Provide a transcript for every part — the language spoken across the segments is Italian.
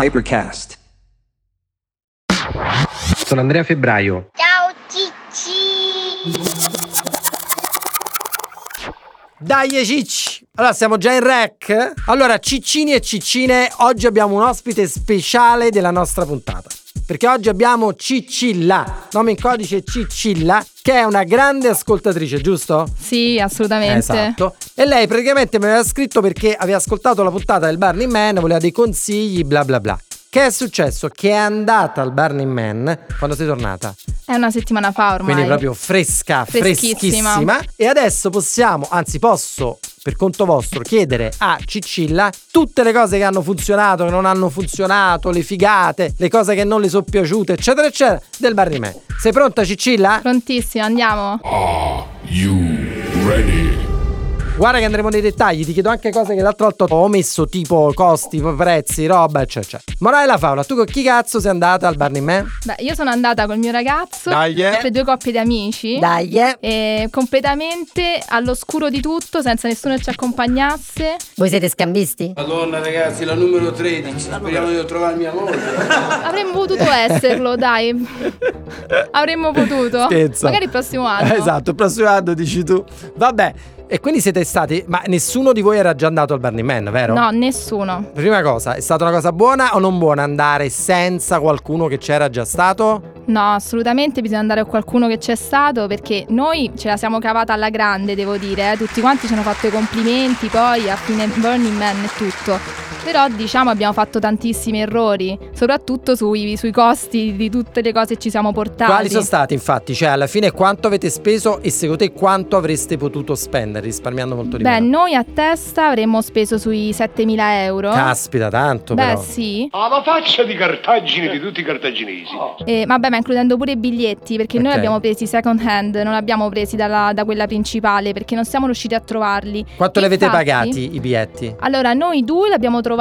Hypercast. Sono Andrea Febbraio. Ciao Cicci! Dai Cicci! Allora siamo già in rec? Allora Ciccini e Ciccine, oggi abbiamo un ospite speciale della nostra puntata. Perché oggi abbiamo Ciccilla, nome in codice Ciccilla, che è una grande ascoltatrice, giusto? Sì, assolutamente. Esatto. E lei praticamente mi aveva scritto perché aveva ascoltato la puntata del Burning Man, voleva dei consigli, bla bla bla. Che è successo? Che è andata al Burning Man quando sei tornata. È una settimana fa ormai. Quindi proprio fresca, Freschissima. freschissima. E adesso possiamo, anzi posso, per conto vostro, chiedere a Ciccilla tutte le cose che hanno funzionato, che non hanno funzionato, le figate, le cose che non le sono piaciute, eccetera, eccetera, del Burning Man. Sei pronta Ciccilla? Prontissima, andiamo. Guarda che andremo nei dettagli, ti chiedo anche cose che l'altra volta ho omesso, tipo costi, prezzi, roba, eccetera, eccetera. Morale la favola, tu con chi cazzo sei andata al Burning Man? Beh, io sono andata col mio ragazzo, Dai, eh. per due coppie di amici. Dai, eh. E completamente all'oscuro di tutto, senza nessuno che ci accompagnasse. Voi siete scambisti? Madonna ragazzi, la numero 13, speriamo di trovare mia moglie. Avremmo potuto esserlo, dai. Avremmo potuto. Scherzo. Magari il prossimo anno. Esatto, il prossimo anno dici tu. Vabbè, e quindi siete stati, ma nessuno di voi era già andato al Burning Man, vero? No, nessuno. Prima cosa, è stata una cosa buona o non buona andare senza qualcuno che c'era già stato? No, assolutamente bisogna andare con qualcuno che c'è stato perché noi ce la siamo cavata alla grande, devo dire. eh. Tutti quanti ci hanno fatto i complimenti poi a fine Burning Man e tutto. Però diciamo abbiamo fatto tantissimi errori, soprattutto sui, sui costi di tutte le cose che ci siamo portati. Quali sono stati infatti? Cioè alla fine quanto avete speso e secondo te quanto avreste potuto spendere risparmiando molto di Beh, meno? noi a testa avremmo speso sui 7.000 euro. Caspita, tanto Beh, però. sì. Alla faccia di Cartagine di tutti i cartaginesi. E, vabbè, ma includendo pure i biglietti, perché noi Ok. abbiamo presi second hand, non abbiamo presi dalla- da quella principale, perché non siamo riusciti a trovarli. Quanto li avete Infatti- pagati i biglietti? Allora, noi due li abbiamo trovati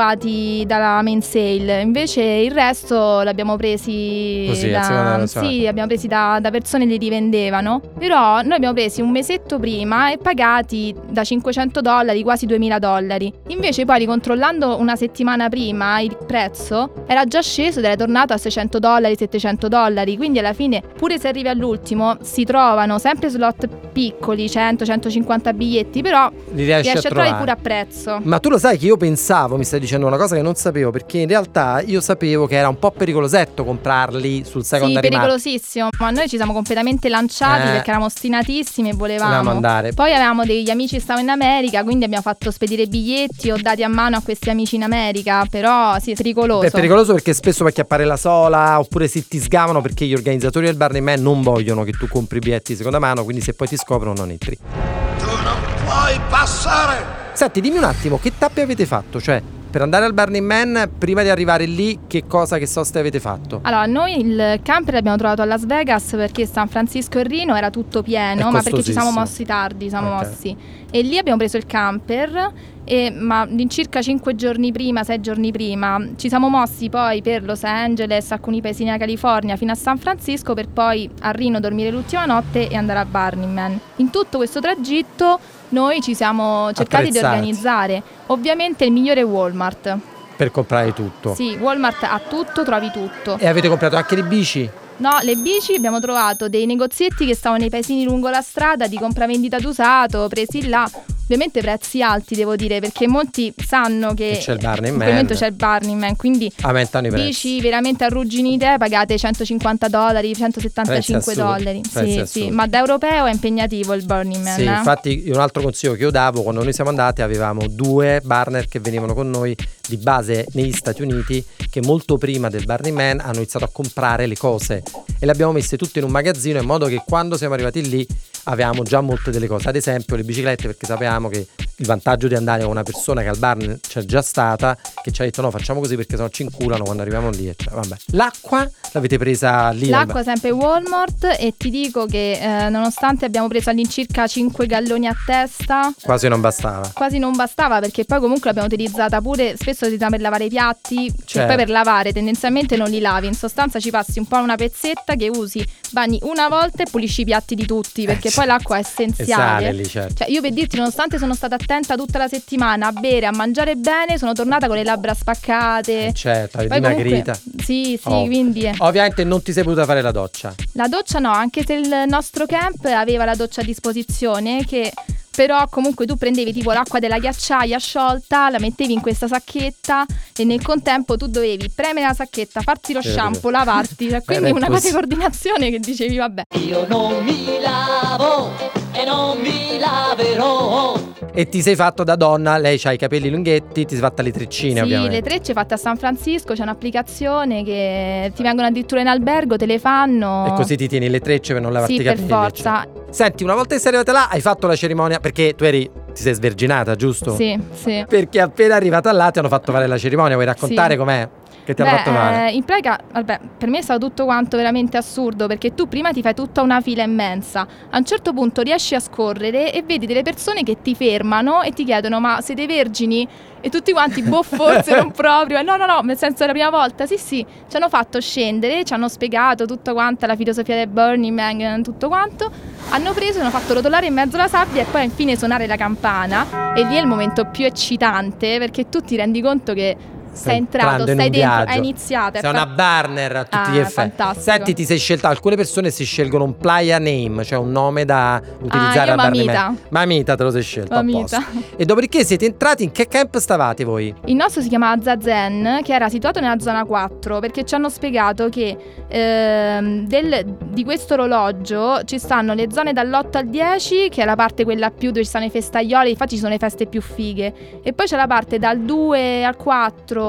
dalla main sale, invece il resto l'abbiamo presi Così, da, sì, abbiamo presi da, da persone che li rivendevano. Però noi abbiamo presi un mesetto prima e pagati da 500 dollari, quasi 2000 dollari. Invece poi ricontrollando una settimana prima il prezzo era già sceso ed era tornato a 600 dollari, 700 dollari. Quindi alla fine, pure se arrivi all'ultimo, si trovano sempre slot piccoli, 100-150 biglietti, però Li riesci, riesci a a trovare? pure a prezzo. Ma tu lo sai che io pensavo, mi stai dicendo una cosa che non sapevo, perché in realtà io sapevo che era un po' pericolosetto comprarli sul Sì, secondary market. pericolosissimo, ma noi ci siamo completamente lanciati Eh. perché eravamo ostinatissimi e volevamo. Volevamo andare. Poi avevamo degli amici che stavano in America, quindi abbiamo fatto spedire biglietti o dati a mano a questi amici in America, però sì, è pericoloso. È pericoloso perché spesso puoi acchiappare la sola oppure si ti sgamano perché gli organizzatori del Burning Man non vogliono che tu compri biglietti di seconda mano, quindi se poi ti scoprono non entri. Tu non puoi passare! Senti, dimmi un attimo, che tappe avete fatto? Cioè, per andare al Burning Man, prima di arrivare lì, che cosa, che soste avete fatto? Allora, noi il camper l'abbiamo trovato a Las Vegas perché San Francisco e Reno era tutto pieno, ma perché ci siamo mossi tardi, siamo Ok. mossi. E lì abbiamo preso il camper, e, ma in circa 5 giorni prima, 6 giorni prima, ci siamo mossi poi per Los Angeles, alcuni paesini della California, fino a San Francisco per poi a Reno dormire l'ultima notte e andare a Burning Man. In tutto questo tragitto noi ci siamo cercati di Attrezzati. organizzare. Ovviamente il migliore è Walmart. Per comprare tutto. Sì, Walmart ha tutto, trovi tutto. E avete comprato anche le bici? No, le bici abbiamo trovato dei negozietti che stavano nei paesini lungo la strada di compravendita d'usato, presi là. Ovviamente prezzi alti, devo dire, perché molti sanno che, Che c'è il Burning in Man. momento c'è il Burning Man, quindi Aumentano i prezzi. bici veramente arrugginite pagate 150 dollari, 175 Prezzi assurdi, dollari. Sì, sì, ma da europeo è impegnativo il Burning Man. Sì, eh. infatti un altro consiglio che io davo quando noi siamo andati avevamo due partner che venivano con noi di base negli Stati Uniti che molto prima del Burning Man hanno iniziato a comprare le cose e le abbiamo messe tutte in un magazzino in modo che quando siamo arrivati lì avevamo già molte delle cose, ad esempio le biciclette perché sapevamo che il vantaggio di andare con una persona che al bar c'è già stata, che ci ha detto no facciamo così perché sennò ci inculano quando arriviamo lì. Cioè, vabbè. L'acqua l'avete presa lì? L'acqua sempre Walmart e ti dico che eh, nonostante abbiamo preso all'incirca 5 galloni a testa, Quasi non bastava. quasi non bastava perché poi comunque l'abbiamo utilizzata pure spesso usa per lavare i piatti, Certo. cioè poi per lavare tendenzialmente non li lavi, in sostanza ci passi un po' una pezzetta che usi, bagni una volta e pulisci i piatti di tutti perché poi l'acqua è essenziale. lì, certo. Cioè, io per dirti, nonostante sono stata attenta tutta la settimana a bere, a mangiare bene, sono tornata con le labbra spaccate. Eh, certo, hai Poi comunque- dimagrita. Sì, sì, Oh. quindi eh. Ovviamente non ti sei potuta fare la doccia. la doccia no, anche se il nostro camp aveva la doccia a disposizione che però comunque tu prendevi tipo l'acqua della ghiacciaia sciolta, la mettevi in questa sacchetta e nel contempo tu dovevi premere la sacchetta, farti lo Sì, shampoo, lavarti, cioè, quindi una cosa di coordinazione che dicevi vabbè. Io non mi lavo e non mi laverò. E ti sei fatto da donna, lei ha i capelli lunghetti, ti sei fatta le treccine Sì, ovviamente. le trecce fatte a San Francisco, c'è un'applicazione che ti vengono addirittura in albergo, te le fanno. E così ti tieni le trecce per non lavarti Sì, i per capelli. forza. eccetera. Senti, una volta che sei arrivata là, hai fatto la cerimonia perché tu eri ti sei sverginata, giusto? Sì, sì. Perché appena arrivata là ti hanno fatto fare la cerimonia, vuoi raccontare Sì. com'è? Che ti Beh, hanno fatto fare? eh, in pratica, vabbè, per me è stato tutto quanto veramente assurdo perché tu prima ti fai tutta una fila immensa, a un certo punto riesci a scorrere e vedi delle persone che ti fermano e ti chiedono ma siete vergini? E tutti quanti, boh, forse non proprio. No, no, no, nel senso è la prima volta. Sì, sì, ci hanno fatto scendere, ci hanno spiegato tutta quanta la filosofia del Burning Man, tutto quanto. Hanno preso, hanno fatto rotolare in mezzo alla sabbia e poi infine suonare la campana. E lì è il momento più eccitante perché tu ti rendi conto che sei entrato, entrando in dentro, viaggio. hai iniziato. è Sei fa- una barner a tutti Ah, gli effetti. fantastico. Senti, ti sei scelta. Alcune persone si scelgono un playa name, cioè un nome da utilizzare Ah, io Burning Mamita. Mamita te lo sei scelto. a Mamita. E dopodiché siete entrati in che camp stavate voi? Il nostro si chiama Zazen, che era situato nella zona 4, perché ci hanno spiegato che ehm, del- di questo orologio ci stanno le zone dall'8 al 10, che è la parte quella più dove ci stanno i festaioli, infatti ci sono le feste più fighe, e poi c'è la parte dal 2 al 4,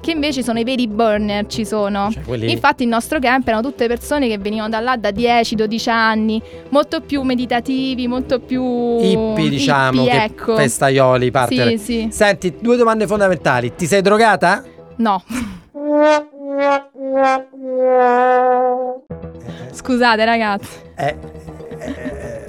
che invece sono i veri burner, ci sono. Cioè, quelli- Infatti il nostro camp erano tutte persone che venivano da là da 10-12 anni, molto più meditativi, molto più... hippie, diciamo, hippie, ecco. festaioli, partner. Sì, sì. Senti, due domande fondamentali. Ti sei drogata? No. Scusate ragazzi. Eh,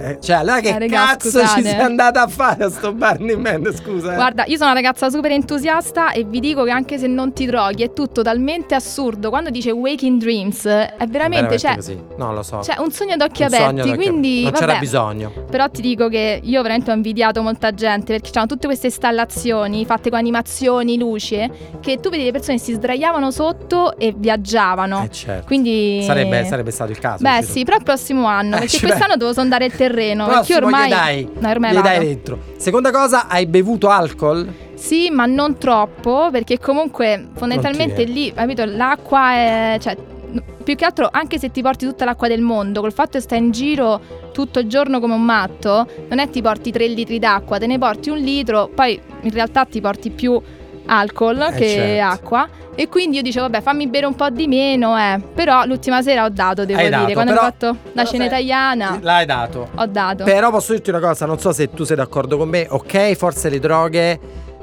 eh, eh, cioè, allora che Eh, raga, cazzo scusate. ci sei andata a fare a sto Burning Man? Scusa. eh. Guarda, io sono una ragazza super entusiasta e vi dico che anche se non ti droghi è tutto talmente assurdo. Quando dice waking dreams è veramente, cioè, così. No, lo so. cioè un sogno d'occhi Un sogno aperti, d'occhi quindi Non c'era vabbè. bisogno. Però ti dico che io veramente ho invidiato molta gente perché c'erano tutte queste installazioni fatte con animazioni, luce, che tu vedi le persone si sdraiavano sotto e viaggiavano. Eh, certo. Quindi Sarebbe, sarebbe stato il caso. Beh, sì, però il prossimo anno, Eh, perché cioè- quest'anno devo sondare il terreno, perché Prossimo ormai gli dai, No, ormai gli dai dentro. Seconda cosa, hai bevuto alcol? Sì, ma non troppo, perché comunque fondamentalmente lì, capito, l'acqua è cioè più che altro anche se ti porti tutta l'acqua del mondo, col fatto che stai in giro tutto il giorno come un matto, non è ti porti 3 litri d'acqua, te ne porti un litro, poi in realtà ti porti più alcol Eh, che certo. acqua. E quindi io dicevo, vabbè, fammi bere un po' di meno, eh. Però l'ultima sera ho dato, devo Hai dire. dato, Quando ho fatto la cena italiana, L'hai dato. ho dato. Però posso dirti una cosa, non so se tu sei d'accordo con me. Ok, forse le droghe.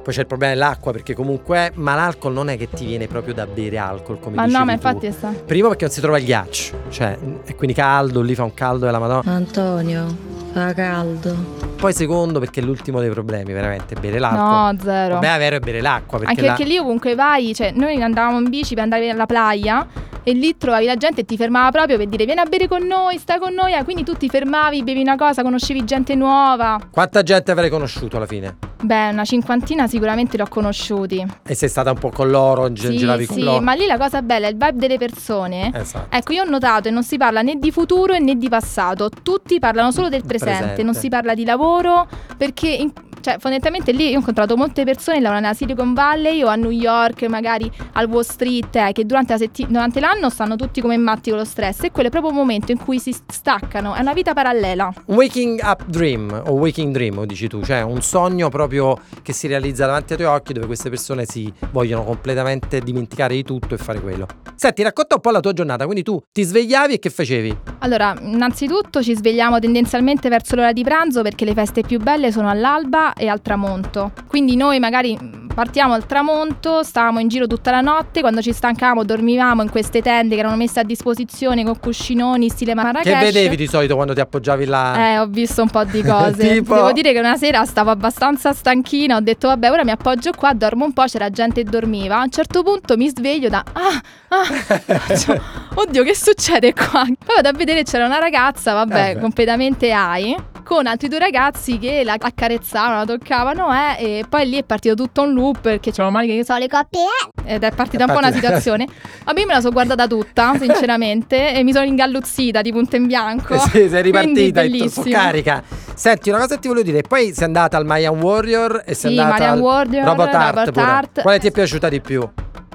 Poi c'è il problema dell'acqua perché comunque, ma l'alcol non è che ti viene proprio da bere alcol come ma dicevi no, ma tu. infatti sta. Primo perché non si trova il ghiaccio, cioè, è quindi caldo, lì fa un caldo della madonna. Antonio, fa caldo. Poi secondo perché è l'ultimo dei problemi, veramente, bere l'acqua. No, zero. Vabbè, è vero è bere l'acqua perché Anche la- perché lì ovunque vai, cioè noi andavamo in bici per andare alla playa e lì trovavi la gente e ti fermava proprio per dire vieni a bere con noi, stai con noi, ah, quindi tu ti fermavi, bevi una cosa, conoscevi gente nuova. Quanta gente avrei conosciuto alla fine? Beh, una cinquantina sicuramente li ho conosciuti. E sei stata un po' con loro, gi- Sì, giravi con sì, loro. ma lì la cosa bella è il vibe delle persone. Esatto. Ecco, io ho notato che non si parla né di futuro né di passato, tutti parlano solo del presente, Presente. non si parla di lavoro perché in- cioè, fondamentalmente lì io ho incontrato molte persone che lavorano nella Silicon Valley o a New York, magari al Wall Street, eh, che durante, la setti- durante l'anno stanno tutti come matti con lo stress e quello è proprio un momento in cui si staccano, è una vita parallela. Waking up dream o waking dream, dici tu, cioè un sogno proprio che si realizza davanti ai tuoi occhi dove queste persone si vogliono completamente dimenticare di tutto e fare quello. Senti, racconta un po' la tua giornata, quindi tu ti svegliavi e che facevi? Allora, innanzitutto ci svegliamo tendenzialmente verso l'ora di pranzo perché le feste più belle sono all'alba e al tramonto. Quindi noi magari mm, partiamo al tramonto, stavamo in giro tutta la notte, quando ci stancavamo dormivamo in queste tende che erano messe a disposizione con cuscinoni stile Marrakesh. Che vedevi di solito quando ti appoggiavi là? Eh, ho visto un po' di cose. Tipo? Devo dire che una sera stavo abbastanza stanchina, ho detto vabbè, ora mi appoggio qua, dormo un po', c'era gente che dormiva. A un certo punto mi sveglio da ah, ah. Faccio, oddio che succede qua? Poi vado a vedere c'era una ragazza, vabbè, Vabbè. completamente AI, con altri due ragazzi che la accarezzavano, la toccavano eh, e poi lì è partito tutto un loop perché c'erano male che so le coppie eh, ed è partita un po' una situazione. Vabbè, io me la sono guardata tutta, sinceramente, e mi sono ingalluzzita di punto in bianco. Eh sì, sei ripartita in tutto carica. Senti, una cosa che ti volevo dire, poi sei andata al Mayan Warrior e sei Sì, andata Mayan al Warrior, Robot Art Robot. Art. Quale ti è piaciuta di più?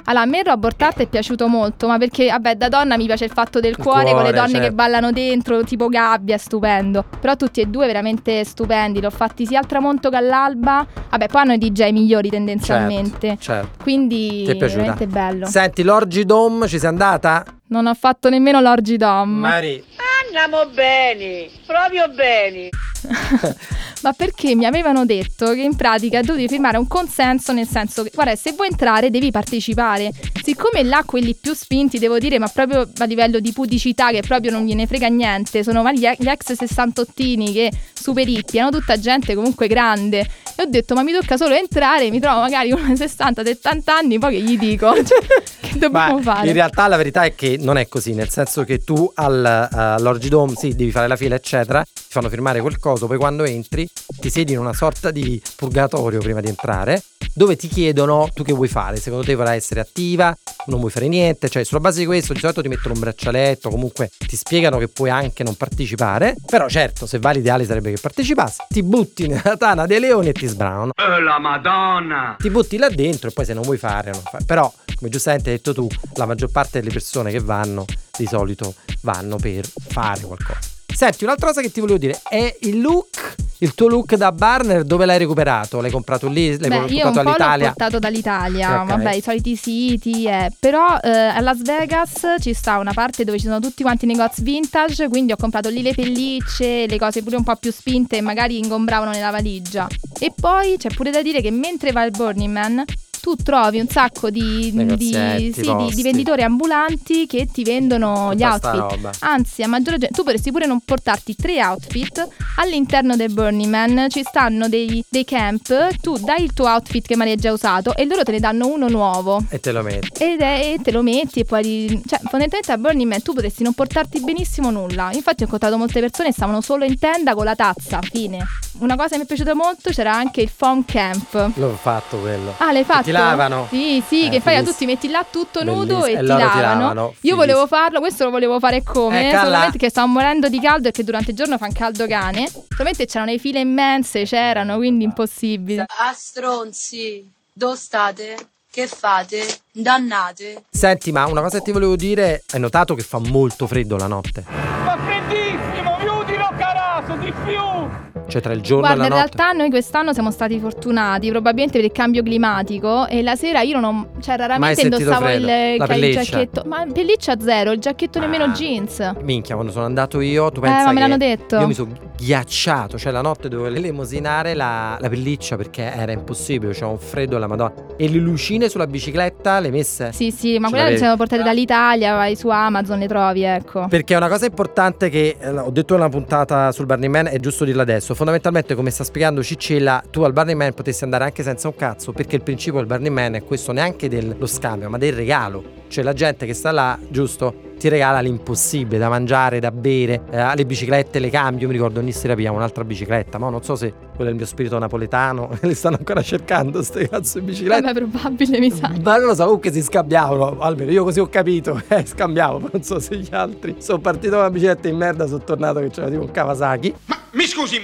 Allora, a me il Robot Art è piaciuto molto, ma perché, vabbè, da donna mi piace il fatto del Il cuore, con le cuore, donne certo. che ballano dentro, tipo gabbia, stupendo. Però tutti e due veramente stupendi, l'ho fatti sia al tramonto che all'alba. Vabbè, poi hanno i DJ migliori tendenzialmente. Certo, certo. Quindi Ti è piaciuta? veramente bello. Senti, l'Orgy Dome ci sei andata? Non ho fatto nemmeno l'Orgy Dom. Mari. Andiamo bene, proprio bene. Ma perché mi avevano detto che in pratica dovevi firmare un consenso nel senso che, guarda, se vuoi entrare devi partecipare. Siccome là quelli più spinti, devo dire, ma proprio a livello di pudicità che proprio non gliene frega niente, sono gli, ex sessantottini che super hippie, hanno tutta gente comunque grande. E ho detto, ma mi tocca solo entrare, mi trovo magari uno di 60-70 anni, poi che gli dico? Cioè, che dobbiamo Ma fare? in realtà la verità è che non è così, nel senso che tu al, eh, all'Orgy Dome sì, devi fare la fila, eccetera, ti fanno firmare quel coso, poi quando entri ti siedi in una sorta di purgatorio prima di entrare, dove ti chiedono tu che vuoi fare, secondo te vorrai essere attiva, non vuoi fare niente, cioè sulla base di questo di solito ti mettono un braccialetto, comunque ti spiegano che puoi anche non partecipare, però certo se vai l'ideale sarebbe che partecipassi, ti butti nella tana dei leoni e ti sbranano. Oh la madonna! Ti butti là dentro e poi se non vuoi fare non fai. Però, come giustamente hai detto tu, la maggior parte delle persone che vanno di solito vanno per fare qualcosa. Senti, un'altra cosa che ti volevo dire è il look, il tuo look da Barner, dove l'hai recuperato? L'hai comprato lì? L'hai Beh, io un portato po' l'ho all'Italia? portato dall'Italia, Ok. vabbè, i soliti siti, eh. però eh, a Las Vegas ci sta una parte dove ci sono tutti quanti i negozi vintage, quindi ho comprato lì le pellicce, le cose pure un po' più spinte e magari ingombravano nella valigia. E poi c'è pure da dire che mentre vai al Burning Man tu trovi un sacco di, di, sì, di- di venditori ambulanti che ti vendono gli Tutta sta outfit. Anzi, a maggior ragione, tu potresti pure non portarti tre outfit all'interno del Burning Man. Ci stanno dei, dei camp, tu dai il tuo outfit che magari hai già usato e loro te ne danno uno nuovo. E te lo metti. Ed è, e te lo metti e poi. Cioè, fondamentalmente al Burning Man tu potresti non portarti benissimo nulla. Infatti, ho incontrato molte persone che stavano solo in tenda con la tazza. Fine. Una cosa che mi è piaciuta molto c'era anche il foam camp. L'ho fatto quello. Ah, l'hai fatto? ti lavano? Sì, sì, Eh, che fai a tutti, metti là tutto nudo Bellissimo. e, E ti loro ti lavano. lavano, Io volevo farlo, questo lo volevo fare come? Eccola. Solamente che stavo morendo di caldo e che durante il giorno fa un caldo cane. Solamente c'erano le file immense, c'erano, quindi impossibile. A stronzi, dove state? Che fate? Dannate? Senti, ma una cosa che ti volevo dire, hai notato che fa molto freddo la notte? Ma freddissimo, chiudilo carasso, di più! Cioè tra il giorno Guarda, e in la notte? realtà noi quest'anno siamo stati fortunati, probabilmente per il cambio climatico e la sera io non ho, cioè raramente indossavo il, il giacchetto, ma pelliccia zero, il giacchetto nemmeno Ah. jeans. Minchia, quando sono andato io, tu pensa Eh, ma me che l'hanno detto. Io mi sono ghiacciato, cioè la notte dovevo elemosinare la, la pelliccia perché era impossibile, c'era un freddo alla madonna. E le lucine sulla bicicletta le messe? Sì, sì, ma quelle le siamo portate dall'Italia, vai su Amazon, le trovi, ecco. Perché è una cosa importante che eh, ho detto nella puntata sul Burning Man, è giusto dirla adesso. Fondamentalmente, come sta spiegando Ciccella, tu al Burning Man potessi andare anche senza un cazzo, perché il principio del Burning Man è questo neanche dello scambio, ma del regalo. Cioè la gente che sta là, giusto, ti regala l'impossibile da mangiare, da bere, eh, le biciclette le cambio, mi ricordo ogni sera abbiamo un'altra bicicletta, ma non so se quello è il mio spirito napoletano, le stanno ancora cercando ste cazzo di biciclette. Vabbè, probabile, mi sa. Ma non lo so, comunque si scambiavano, almeno io così ho capito, eh, scambiavo, ma non so se gli altri. Sono partito con una bicicletta in merda, sono tornato che c'era tipo un Kawasaki. Mi scusi,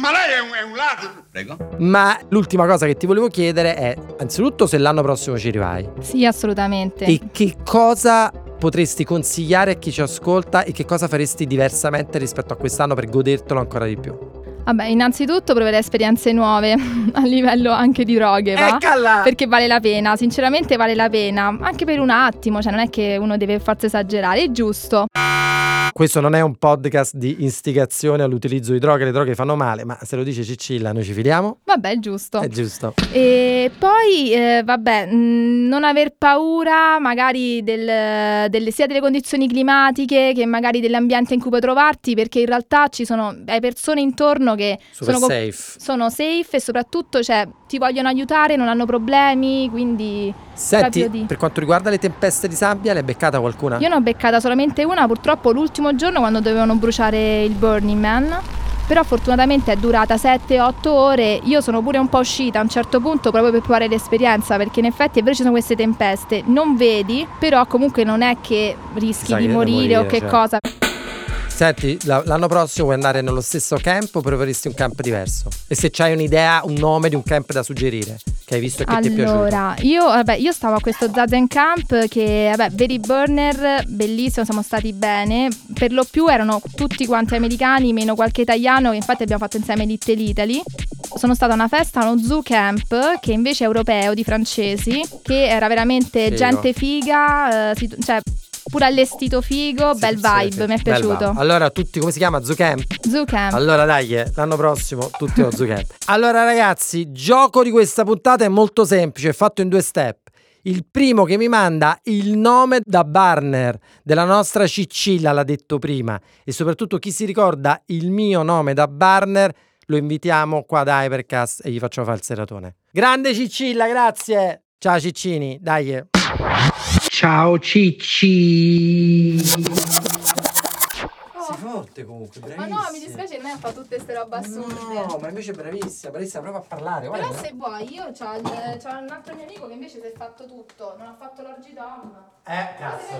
ma lei è un, è un ladro? Prego. Ma l'ultima cosa che ti volevo chiedere è, anzitutto se l'anno prossimo ci rivai Sì, assolutamente. e che cosa potresti consigliare a chi ci ascolta e che cosa faresti diversamente rispetto a quest'anno per godertelo ancora di più. Vabbè, innanzitutto proverei esperienze nuove a livello anche di droghe, va? Eccola! Perché vale la pena, sinceramente vale la pena, anche per un attimo, cioè non è che uno deve forse esagerare, è giusto. Questo non è un podcast di istigazione all'utilizzo di droghe, le droghe fanno male, ma se lo dice Ciccilla noi ci fidiamo. Vabbè, è giusto. È giusto. E poi, eh, vabbè, mh, non aver paura magari del- delle, sia delle condizioni climatiche che magari dell'ambiente in cui puoi trovarti, perché in realtà ci sono hai persone intorno che sono, safe. sono safe e soprattutto cioè, ti vogliono aiutare, non hanno problemi, quindi Senti, di- per quanto riguarda le tempeste di sabbia, l'hai beccata qualcuna? Io ne ho beccata solamente una, purtroppo l'ultimo giorno quando dovevano bruciare il Burning Man. Però fortunatamente è durata 7-8 ore. Io sono pure un po' uscita a un certo punto proprio per provare l'esperienza, perché in effetti è vero ci sono queste tempeste, non vedi, però comunque non è che rischi Sai di devi morire, o morire, che certo. cosa. Senti, la- l'anno prossimo vuoi andare nello stesso camp o preferisti un camp diverso? E se c'hai un'idea, un nome di un camp da suggerire, che hai visto e che ti è piaciuto? Allora, io, vabbè, io stavo a questo Zazen Camp che, vabbè, Very Burner, bellissimo, siamo stati bene. Per lo più erano tutti quanti americani, meno qualche italiano, che infatti abbiamo fatto insieme Little Italy. Sono stata a una festa, a uno zoo camp, che invece è europeo, di francesi, che era veramente Figo. gente figa, eh, si- cioè pure allestito figo, Sì, bel sì, vibe, sì. mi è piaciuto. Allora, tutti, come si chiama? Zoo Camp? Zoo camp. Allora dai, eh, l'anno prossimo tutti allo Zoo Camp. Allora ragazzi, gioco di questa puntata è molto semplice, è fatto in due step. Il primo che mi manda il nome da Barner della nostra Ciccilla, l'ha detto prima, e soprattutto chi si ricorda il mio nome da Barner, lo invitiamo qua da Hypercast e gli facciamo fare il seratone. Grande Ciccilla, grazie! Ciao Ciccini, dai. Ciao Cicci. Sei forte comunque, Ma no, mi dispiace, non è fa tutte queste robe assurde. No, ma invece è bravissima, bravissima proprio a parlare. Però guarda. se vuoi, io c'ho, il- c'ho un altro mio amico che invece si è fatto tutto, non ha fatto l'orgidom. Eh, cazzo.